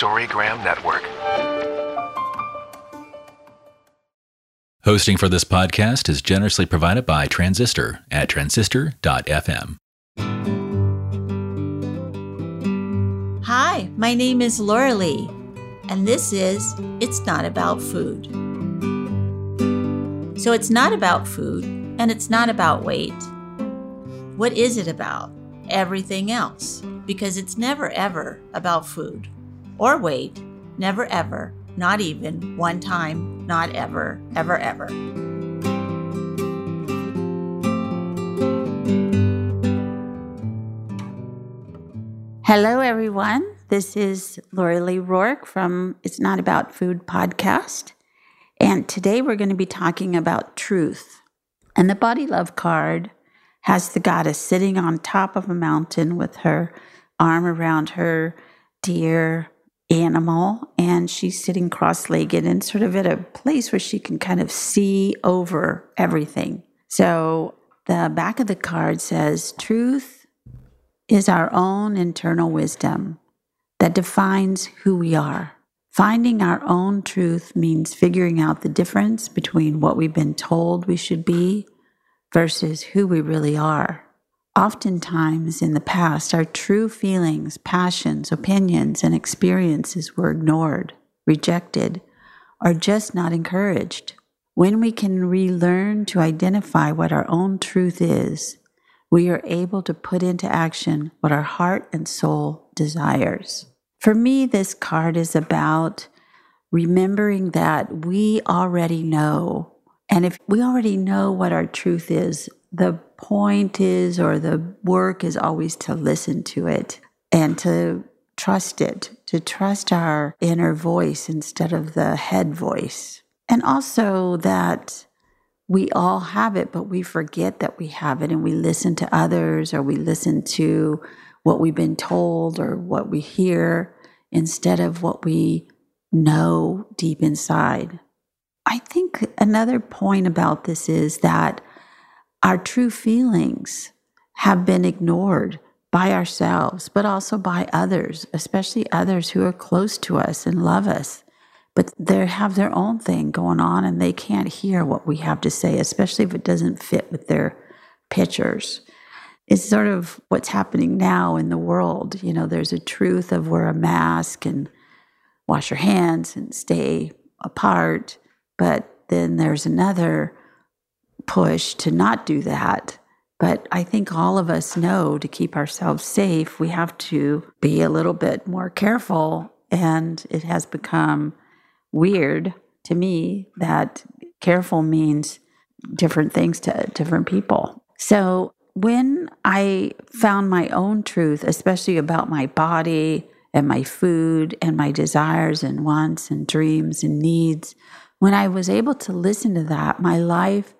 Storygram Network. Hosting for this podcast is generously provided by Transistor at transistor.fm. Hi, my name is Laurelee, and this is It's Not About Food. So, it's not about food, and it's not about weight. What is it about? Everything else, because it's never ever about food or wait, never ever, not even one time, not ever, ever, ever. Hello, everyone. This is Laurelee Roark from It's Not About Food podcast. And today we're going to be talking about truth. And the Body Love card has the goddess sitting on top of a mountain with her arm around her dear animal. And she's sitting cross legged and sort of at a place where she can kind of see over everything. So the back of the card says, Truth is our own internal wisdom that defines who we are. Finding our own truth means figuring out the difference between what we've been told we should be versus who we really are. Oftentimes in the past, our true feelings, passions, opinions, and experiences were ignored, rejected, or just not encouraged. When we can relearn to identify what our own truth is, we are able to put into action what our heart and soul desires. For me, this card is about remembering that we already know. And if we already know what our truth is, the point is, or the work is always to listen to it and to trust it, to trust our inner voice instead of the head voice. And also that we all have it, but we forget that we have it and we listen to others or we listen to what we've been told or what we hear instead of what we know deep inside. I think another point about this is that our true feelings have been ignored by ourselves, but also by others, especially others who are close to us and love us but they have their own thing going on and they can't hear what we have to say, especially if it doesn't fit with their pictures. It's sort of what's happening now in the world. You know, there's a truth of wear a mask and wash your hands and stay apart, but then there's another push to not do that. But I think all of us know to keep ourselves safe, we have to be a little bit more careful. And it has become weird to me that careful means different things to different people. So when I found my own truth, especially about my body and my food and my desires and wants and dreams and needs, when I was able to listen to that, my life,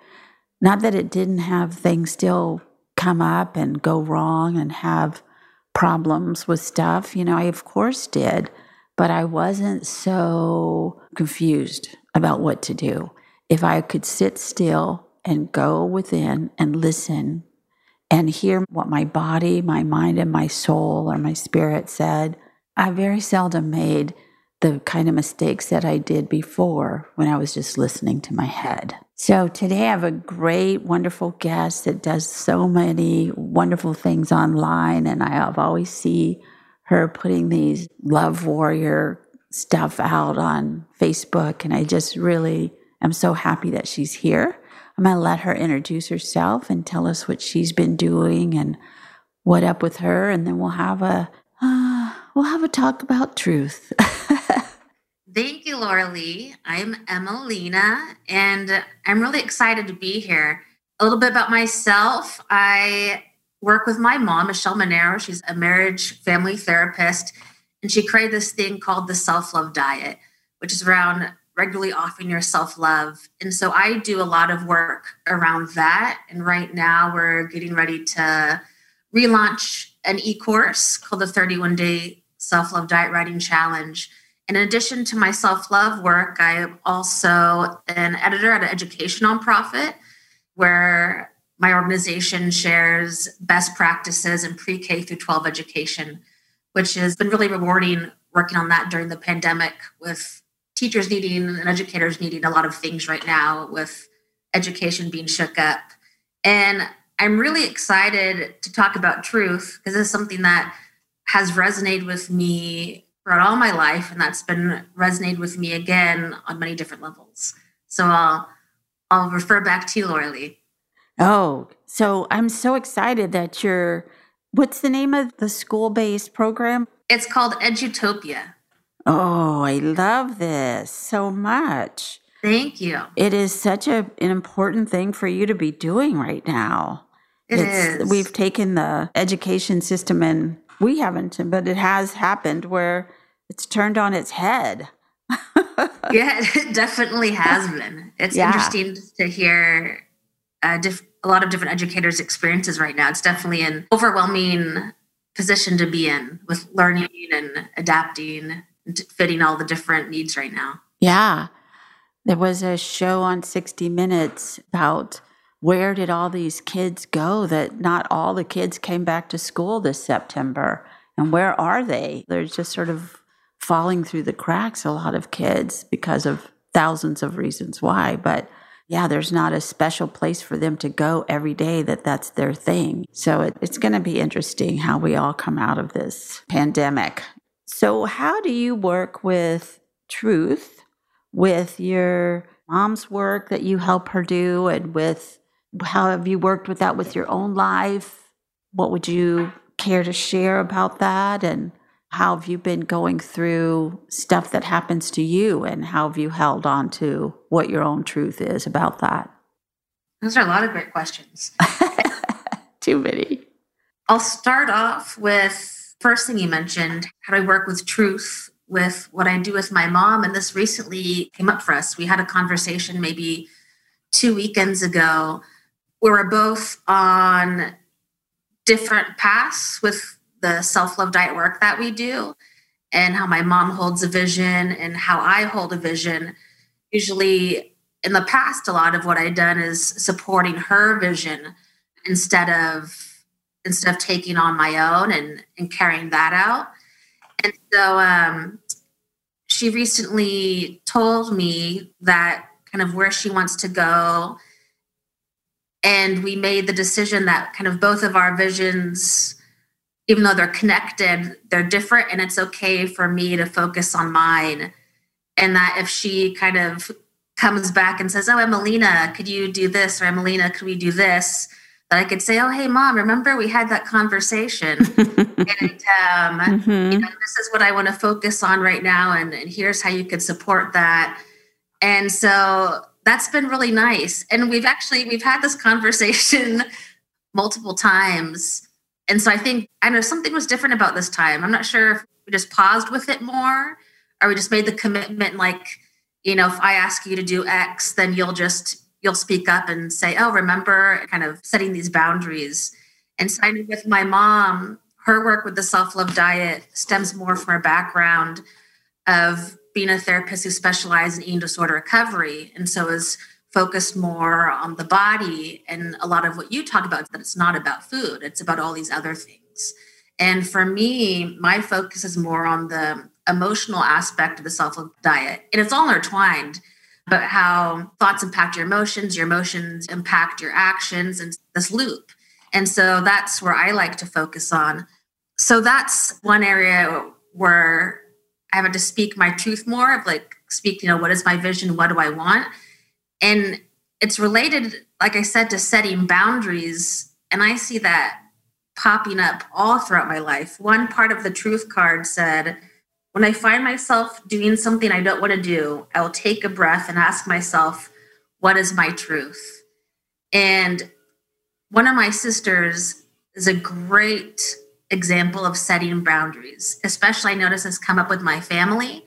not that it didn't have things still come up and go wrong and have problems with stuff, you know, I of course did but I wasn't so confused about what to do. If I could sit still and go within and listen and hear what my body, my mind, and my soul or my spirit said, I very seldom made the kind of mistakes that I did before when I was just listening to my head. So today I have a great, wonderful guest that does so many wonderful things online, and I have always see her putting these love warrior stuff out on Facebook. And I just really am so happy that she's here. I'm going to let her introduce herself and tell us what she's been doing and what up with her. And then we'll have a, uh, we'll have a talk about truth. Thank you, Laurelee. I'm Emelina, and I'm really excited to be here. A little bit about myself. I work with my mom, Michelle Minero. She's a marriage family therapist, and she created this thing called the self love diet, which is around regularly offering your self love. And so I do a lot of work around that. And right now we're getting ready to relaunch an e course called the 31 Day Self Love Diet Writing Challenge. In addition to my self love work, I am also an editor at an education nonprofit where my organization shares best practices in pre K through 12 education, which has been really rewarding working on that during the pandemic with teachers needing and educators needing a lot of things right now with education being shook up. And I'm really excited to talk about truth because is something that has resonated with me throughout all my life, and that's been resonated with me again on many different levels. So I'll I'll refer back to you, Laurelee. Oh, so I'm so excited that you're. What's the name of the school based program? It's called Edutopia. Oh, I love this so much. Thank you. It is such a, an important thing for you to be doing right now. It is. We've taken the education system and we haven't, but it has happened where it's turned on its head. yeah, it definitely has been. It's yeah. interesting to hear uh, diff- a lot of different educators' experiences right now. It's definitely an overwhelming position to be in with learning and adapting and fitting all the different needs right now. Yeah. There was a show on 60 Minutes about where did all these kids go that not all the kids came back to school this September. And where are they? They're just sort of falling through the cracks, a lot of kids, because of thousands of reasons why. But yeah, there's not a special place for them to go every day that that's their thing. So it, it's going to be interesting how we all come out of this pandemic. So, how do you work with truth with your mom's work that you help her do and with how have you worked with that with your own life? What would you care to share about that? And how have you been going through stuff that happens to you and how have you held on to what your own truth is about that? Those are a lot of great questions. Too many. I'll start off with first thing you mentioned how do I work with truth with what I do with my mom? And this recently came up for us. We had a conversation maybe two weekends ago. We were both on different paths with the self love diet work that we do and how my mom holds a vision and how I hold a vision. Usually, in the past, a lot of what I've done is supporting her vision instead of instead of taking on my own and and carrying that out. And so, um, she recently told me that kind of where she wants to go. And we made the decision that kind of both of our visions even though they're connected, they're different, and it's okay for me to focus on mine. And that if she kind of comes back and says, "Oh, Emelina, could you do this?" or "Emelina, could we do this?" that I could say, "Oh, hey, mom, remember we had that conversation, and um, mm-hmm. you know, this is what I want to focus on right now, and, and here's how you could support that." And so that's been really nice. And we've actually we've had this conversation multiple times and so I think, I know something was different about this time. I'm not sure if we just paused with it more or we just made the commitment like, you know, if I ask you to do X, then you'll just, you'll speak up and say, oh, remember kind of setting these boundaries. And so with my mom, her work with the self love diet stems more from her background of being a therapist who specialized in eating disorder recovery. And so is focused more on the body and a lot of what you talk about that it's not about food it's about all these other things and for me my focus is more on the emotional aspect of the self-love diet and it's all intertwined but how thoughts impact your emotions your emotions impact your actions and this loop and so that's where i like to focus on so that's one area where i have to speak my truth more of like speak you know what is my vision what do i want and it's related, like I said, to setting boundaries. And I see that popping up all throughout my life. One part of the truth card said, when I find myself doing something I don't want to do, I will take a breath and ask myself, what is my truth? And one of my sisters is a great example of setting boundaries, especially I notice this come up with my family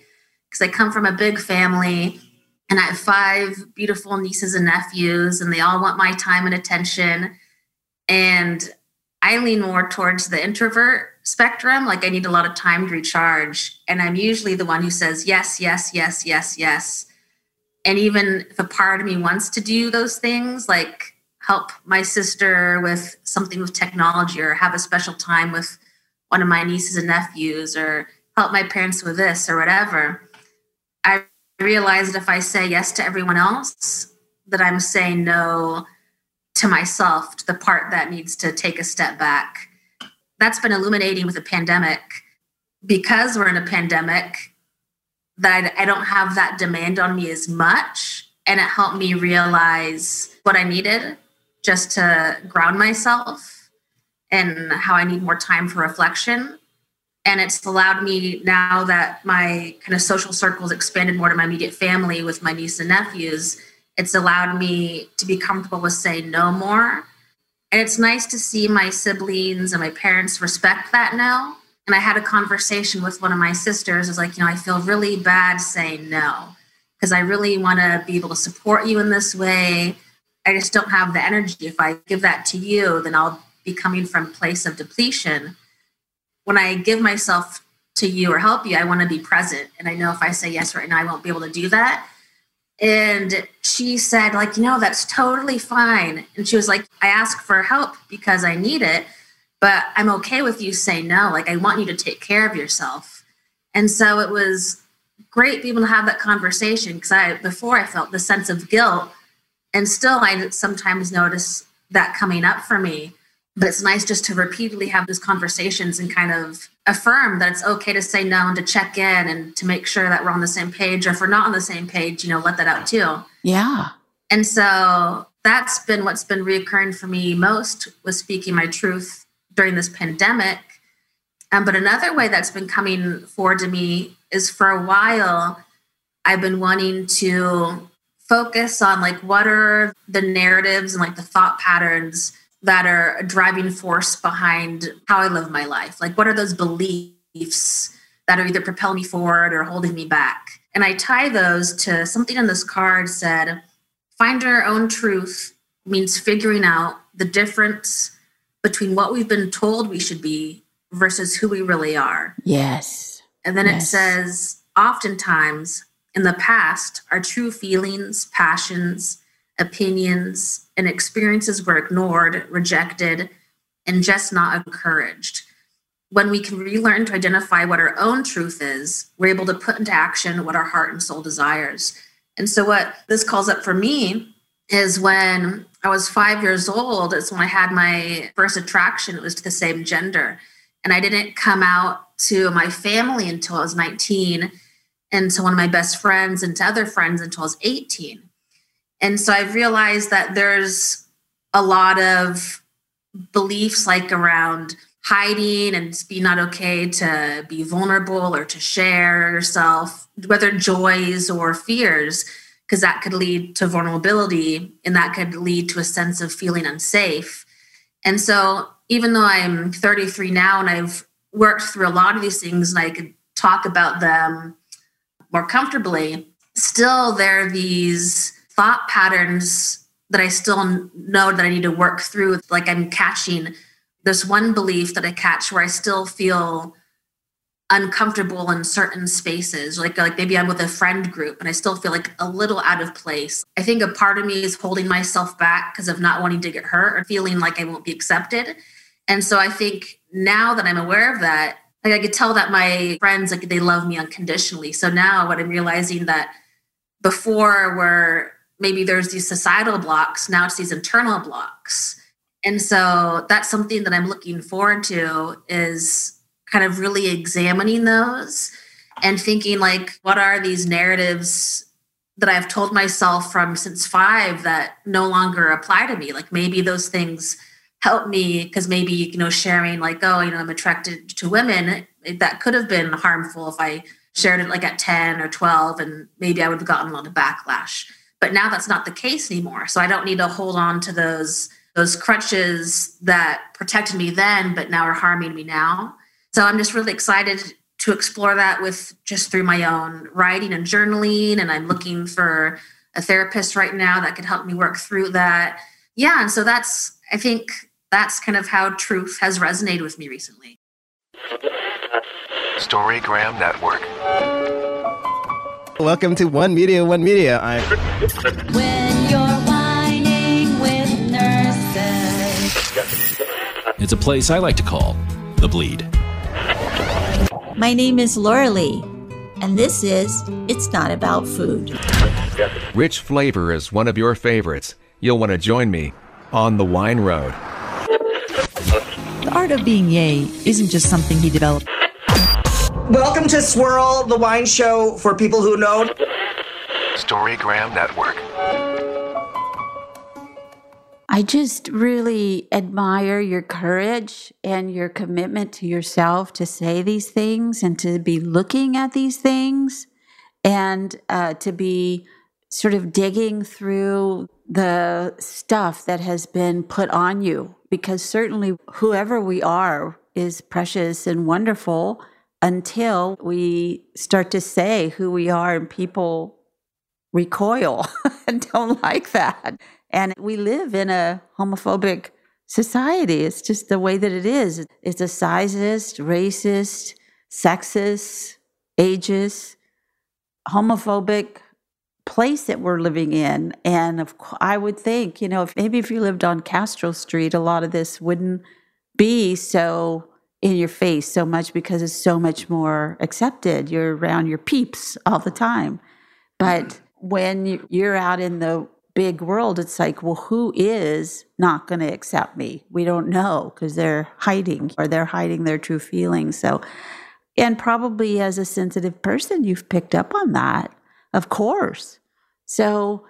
because I come from a big family and I have five beautiful nieces and nephews, and they all want my time and attention. And I lean more towards the introvert spectrum. Like I need a lot of time to recharge. And I'm usually the one who says yes, yes, yes, yes, yes. And even if a part of me wants to do those things, like help my sister with something with technology or have a special time with one of my nieces and nephews or help my parents with this or whatever. I realized that if I say yes to everyone else, that I'm saying no to myself, to the part that needs to take a step back. That's been illuminating with the pandemic. Because we're in a pandemic, that I don't have that demand on me as much. And it helped me realize what I needed just to ground myself and how I need more time for reflection. And it's allowed me now that my kind of social circles expanded more to my immediate family with my niece and nephews, it's allowed me to be comfortable with saying no more. And it's nice to see my siblings and my parents respect that now. And I had a conversation with one of my sisters. I was like, you know, I feel really bad saying no because I really want to be able to support you in this way. I just don't have the energy. If I give that to you, then I'll be coming from place of depletion. When I give myself to you or help you, I want to be present. And I know if I say yes right now, I won't be able to do that. And she said, like, you know, that's totally fine. And she was like, I ask for help because I need it, but I'm okay with you saying no. Like, I want you to take care of yourself. And so it was great being able to have that conversation because I, before I felt the sense of guilt and still I sometimes notice that coming up for me. But it's nice just to repeatedly have those conversations and kind of affirm that it's okay to say no and to check in and to make sure that we're on the same page. Or if we're not on the same page, you know, let that out too. Yeah. And so that's been what's been reoccurring for me most was speaking my truth during this pandemic. Um, but another way that's been coming forward to me is for a while, I've been wanting to focus on like what are the narratives and like the thought patterns that are a driving force behind how I live my life. Like, what are those beliefs that are either propelling me forward or holding me back? And I tie those to something in this card said, find our own truth means figuring out the difference between what we've been told we should be versus who we really are. Yes. And then Yes. it says, oftentimes in the past, our true feelings, passions, opinions, and experiences were ignored, rejected, and just not encouraged. When we can relearn to identify what our own truth is, we're able to put into action what our heart and soul desires. And so, what this calls up for me is when I was five years old, it's when I had my first attraction. It was to the same gender. And I didn't come out to my family until I was 19, and to one of my best friends, and to other friends until I was 18. And so I've realized that there's a lot of beliefs like around hiding and it's being not okay to be vulnerable or to share yourself, whether joys or fears, because that could lead to vulnerability and that could lead to a sense of feeling unsafe. And so even though I'm 33 now and I've worked through a lot of these things and I could talk about them more comfortably, still there are these thought patterns that I still know that I need to work through. Like I'm catching this one belief that I catch where I still feel uncomfortable in certain spaces. Like like maybe I'm with a friend group and I still feel like a little out of place. I think a part of me is holding myself back because of not wanting to get hurt or feeling like I won't be accepted. And so I think now that I'm aware of that, like I could tell that my friends like they love me unconditionally. So now what I'm realizing that before where maybe there's these societal blocks, now it's these internal blocks. And so that's something that I'm looking forward to is kind of really examining those and thinking like what are these narratives that I've told myself from since 5 that no longer apply to me like maybe those things help me because maybe you know sharing like oh you know I'm attracted to women that could have been harmful if I shared it like at 10 or 12 and maybe I would have gotten a lot of backlash but now that's not the case anymore so I don't need to hold on to those those crutches that protected me then but now are harming me now so I'm just really excited to explore that with just through my own writing and journaling. And I'm looking for a therapist right now that could help me work through that. Yeah. And so that's, I think that's kind of how truth has resonated with me recently. Storygram Network. Welcome to One Media, One Media. I'm When you're whining with nurses. It's a place I like to call the bleed. My name is Laurelee, and this is It's Not About Food. Rich flavor is one of your favorites? You'll want to join me on the wine road. The art of being yay isn't just something he developed. Welcome to Swirl, the wine show for people who know. Storygram Network. I just really admire your courage and your commitment to yourself to say these things and to be looking at these things and uh, to be sort of digging through the stuff that has been put on you. Because certainly, whoever we are is precious and wonderful until we start to say who we are and people recoil and don't like that. And we live in a homophobic society. It's just the way that it is. It's a sizist, racist, sexist, ageist, homophobic place that we're living in. And of I would think, you know, if maybe if you lived on Castro Street, a lot of this wouldn't be so in your face so much because it's so much more accepted. You're around your peeps all the time. But mm-hmm. when you're out in the big world, it's like, well, who is not going to accept me? We don't know because they're hiding or they're hiding their true feelings. So, and probably as a sensitive person, you've picked up on that, of course. So,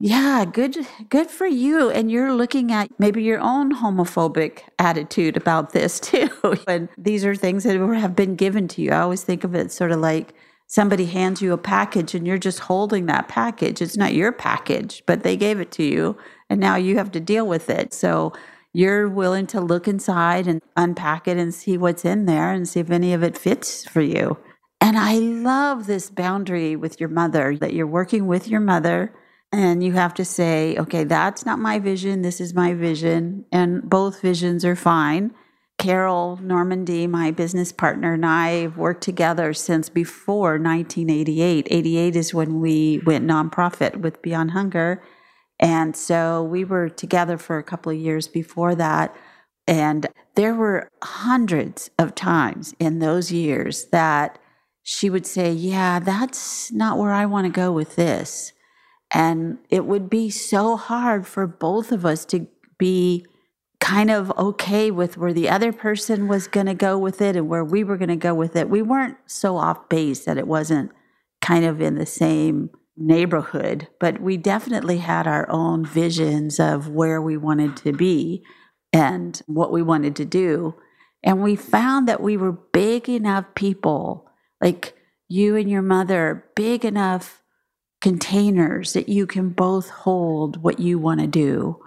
yeah, good good for you. And you're looking at maybe your own homophobic attitude about this too. and these are things that have been given to you. I always think of it sort of like somebody hands you a package and you're just holding that package. It's not your package, but they gave it to you and now you have to deal with it. So you're willing to look inside and unpack it and see what's in there and see if any of it fits for you. And I love this boundary with your mother that you're working with your mother and you have to say, okay, that's not my vision. This is my vision. And both visions are fine. Carol Normandi, my business partner, and I have worked together since before 1988. 88 is when we went nonprofit with Beyond Hunger. And so we were together for a couple of years before that. And there were hundreds of times in those years that she would say, Yeah, that's not where I want to go with this. And it would be so hard for both of us to be kind of okay with where the other person was going to go with it and where we were going to go with it. We weren't so off base that it wasn't kind of in the same neighborhood, but we definitely had our own visions of where we wanted to be and what we wanted to do. And we found that we were big enough people, like you and your mother, big enough containers that you can both hold what you want to do.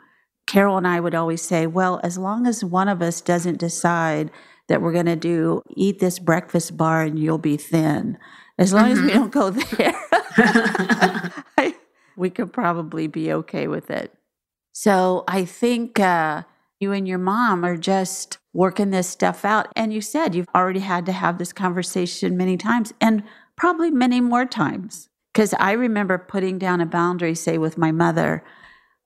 Carol and I would always say, well, as long as one of us doesn't decide that we're going to do eat this breakfast bar and you'll be thin, as long as we don't go there, I- we could probably be okay with it. So I think uh, you and your mom are just working this stuff out. And you said you've already had to have this conversation many times and probably many more times. Because I remember putting down a boundary, say, with my mother,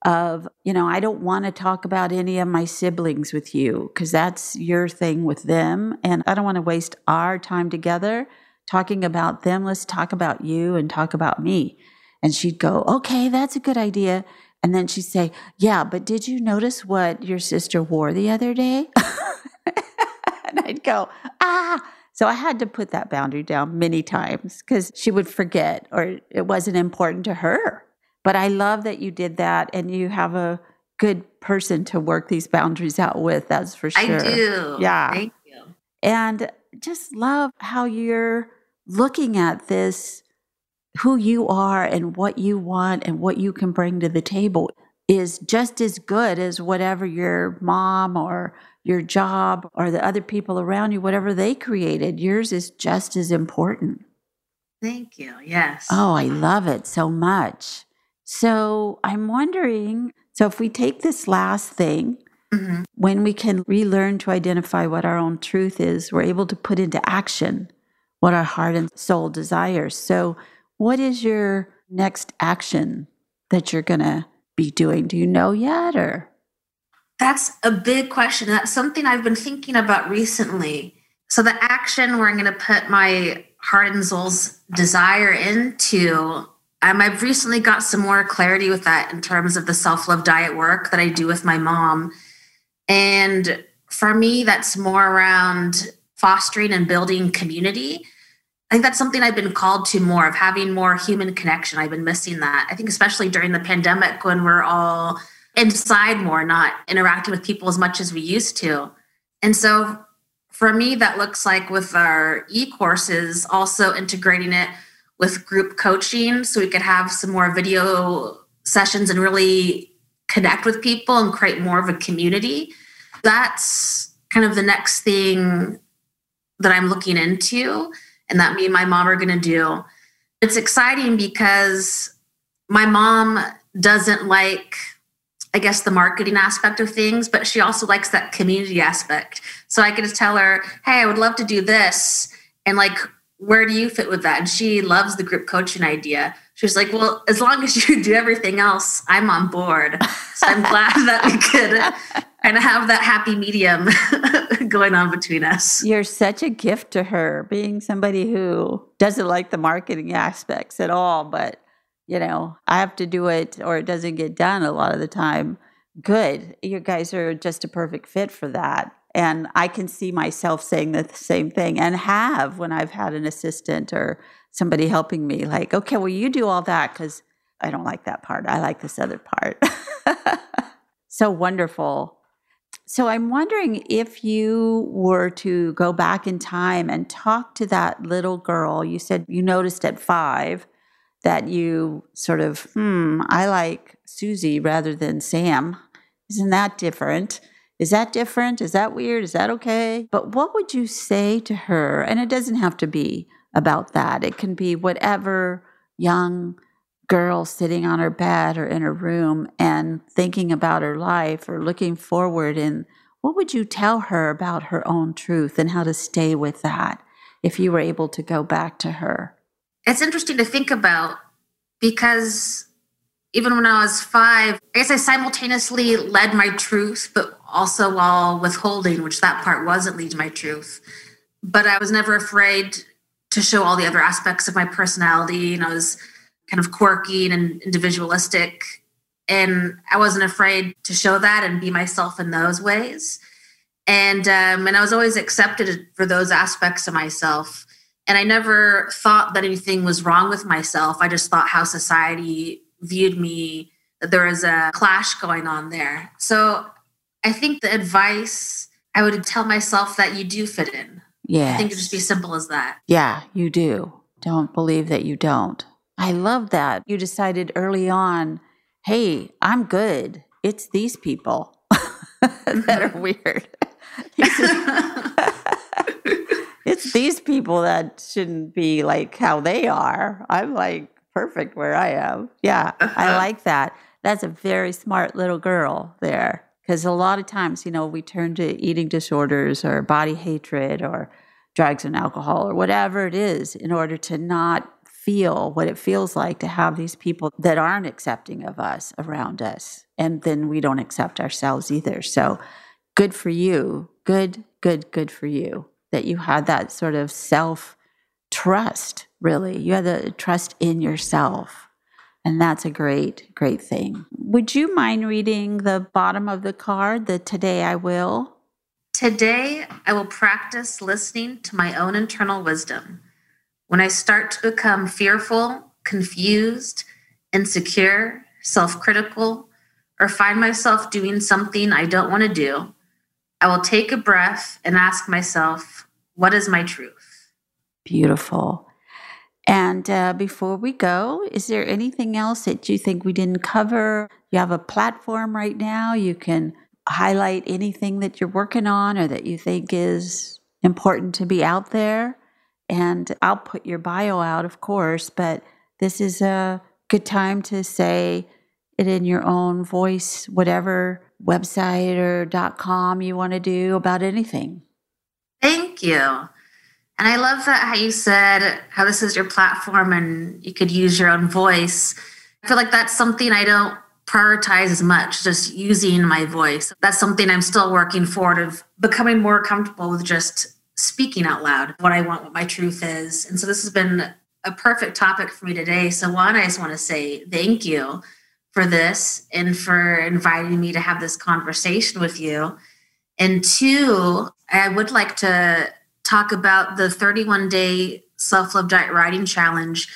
of, you know, I don't want to talk about any of my siblings with you because that's your thing with them. And I don't want to waste our time together talking about them. Let's talk about you and talk about me. And she'd go, okay, that's a good idea. And then she'd say, yeah, but did you notice what your sister wore the other day? and I'd go, ah. So I had to put that boundary down many times because she would forget or it wasn't important to her. But I love that you did that and you have a good person to work these boundaries out with. That's for sure. I do. Yeah. Thank you. And just love how you're looking at this who you are and what you want and what you can bring to the table is just as good as whatever your mom or your job or the other people around you, whatever they created. Yours is just as important. Thank you. Yes. Oh, I love it so much. So I'm wondering so if we take this last thing, Mhm. when we can relearn to identify what our own truth is, we're able to put into action what our heart and soul desires. So, what is your next action that you're going to be doing? Do you know yet or? That's a big question. That's something I've been thinking about recently. So the action where I'm going to put my heart and soul's desire into, um, I've recently got some more clarity with that in terms of the self love diet work that I do with my mom. And for me, that's more around fostering and building community. I think that's something I've been called to more of having more human connection. I've been missing that. I think, especially during the pandemic when we're all inside more, not interacting with people as much as we used to. And so for me, that looks like with our e courses, also integrating it with group coaching so we could have some more video sessions and really connect with people and create more of a community. That's kind of the next thing that I'm looking into and that me and my mom are going to do. It's exciting because my mom doesn't like I guess the marketing aspect of things, but she also likes that community aspect. So I could just tell her, "Hey, I would love to do this." And like, where do you fit with that? And she loves the group coaching idea. She's like, "Well, as long as you do everything else, I'm on board." So I'm glad that we could kind of have that happy medium going on between us. You're such a gift to her, being somebody who doesn't like the marketing aspects at all, but you know, I have to do it or it doesn't get done a lot of the time. Good. You guys are just a perfect fit for that. And I can see myself saying the same thing and have when I've had an assistant or somebody helping me, like, okay, well, you do all that because I don't like that part. I like this other part. so wonderful. So I'm wondering if you were to go back in time and talk to that little girl, you said you noticed at five that you sort of, hmm, I like Susie rather than Sam. Isn't that different? Is that different? Is that weird? Is that okay? But what would you say to her? And it doesn't have to be about that, it can be whatever young girl sitting on her bed or in her room and thinking about her life or looking forward. And what would you tell her about her own truth and how to stay with that if you were able to go back to her? it's interesting to think about because even when I was five, I guess I simultaneously led my truth, but also while withholding, which that part wasn't lead my truth. But I was never afraid to show all the other aspects of my personality. And I was kind of quirky and individualistic. And I wasn't afraid to show that and be myself in those ways. And um, and I was always accepted for those aspects of myself. And I never thought that anything was wrong with myself. I just thought how society viewed me, that there was a clash going on there. So I think the advice I would tell myself that you do fit in. Yeah. I think it'd just be simple as that. Yeah, you do. Don't believe that you don't. I love that. You decided early on, hey, I'm good. It's these people that are mm-hmm. weird. it's these people that shouldn't be like how they are. I'm like perfect where I am. Yeah, I uh-huh. like that. That's a very smart little girl there. Because a lot of times, you know, we turn to eating disorders or body hatred or drugs and alcohol or whatever it is in order to not feel what it feels like to have these people that aren't accepting of us around us. And then we don't accept ourselves either. So good for you. Good, good, good for you that you had that sort of self trust, really. You had the trust in yourself. And that's a great, great thing. Would you mind reading the bottom of the card, the Today I Will? Today, I will practice listening to my own internal wisdom. When I start to become fearful, confused, insecure, self critical, or find myself doing something I don't want to do, I will take a breath and ask myself, what is my truth? Beautiful. And uh, before we go, is there anything else that you think we didn't cover? You have a platform right now. You can highlight anything that you're working on or that you think is important to be out there. And I'll put your bio out, of course, but this is a good time to say it in your own voice, whatever website or .com you want to do about anything. Thank you. And I love that how you said how this is your platform and you could use your own voice. I feel like that's something I don't prioritize as much, just using my voice. That's something I'm still working forward of becoming more comfortable with just speaking out loud what I want, what my truth is. And so this has been a perfect topic for me today. So, one, I just want to say thank you for this and for inviting me to have this conversation with you. And two, I would like to talk about the 31 day self love diet writing challenge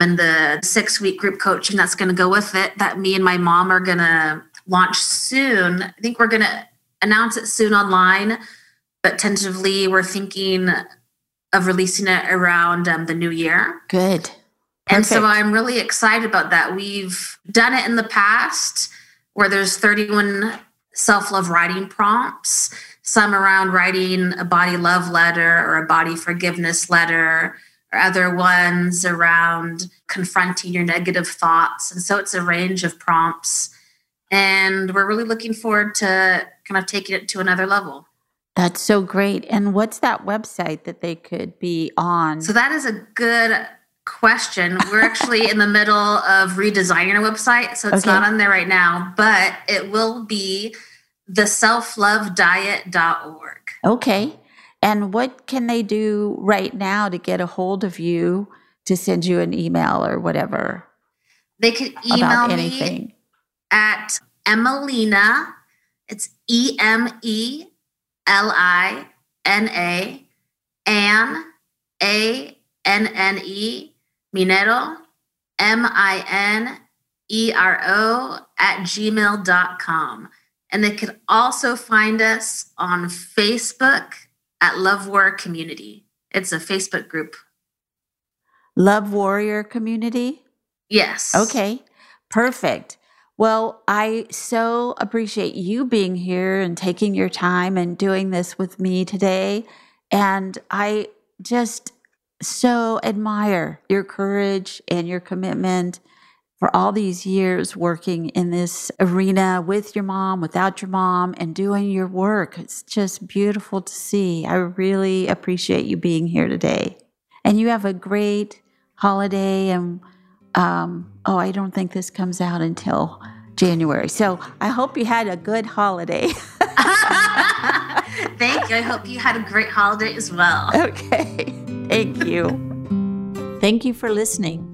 and the six week group coaching that's going to go with it that me and my mom are going to launch soon. I think we're going to announce it soon online, but tentatively we're thinking of releasing it around um, the new year. Good. Perfect. And so I'm really excited about that. We've done it in the past where there's 31 self love writing prompts, some around writing a body love letter or a body forgiveness letter, or other ones around confronting your negative thoughts. And so it's a range of prompts. And we're really looking forward to kind of taking it to another level. That's so great. And what's that website that they could be on? So that is a good question. We're actually in the middle of redesigning our website, so it's Okay. not on there right now, but it will be the selflovediet.org. okay. And what can they do right now to get a hold of you to send you an email or whatever They can email me anything? at Emelina. It's E M E L I N A Anne A N N E Minero M I N E R O at gmail.com. And they can also find us on Facebook at Love War Community. It's a Facebook group. Love Warrior Community? Yes. Okay, perfect. Well, I so appreciate you being here and taking your time and doing this with me today. And I just so admire your courage and your commitment for all these years working in this arena with your mom, without your mom, and doing your work. It's just beautiful to see. I really appreciate you being here today. And you have a great holiday and um, oh, I don't think this comes out until January. So I hope you had a good holiday. Thank you. I hope you had a great holiday as well. okay. Thank you. Thank you for listening.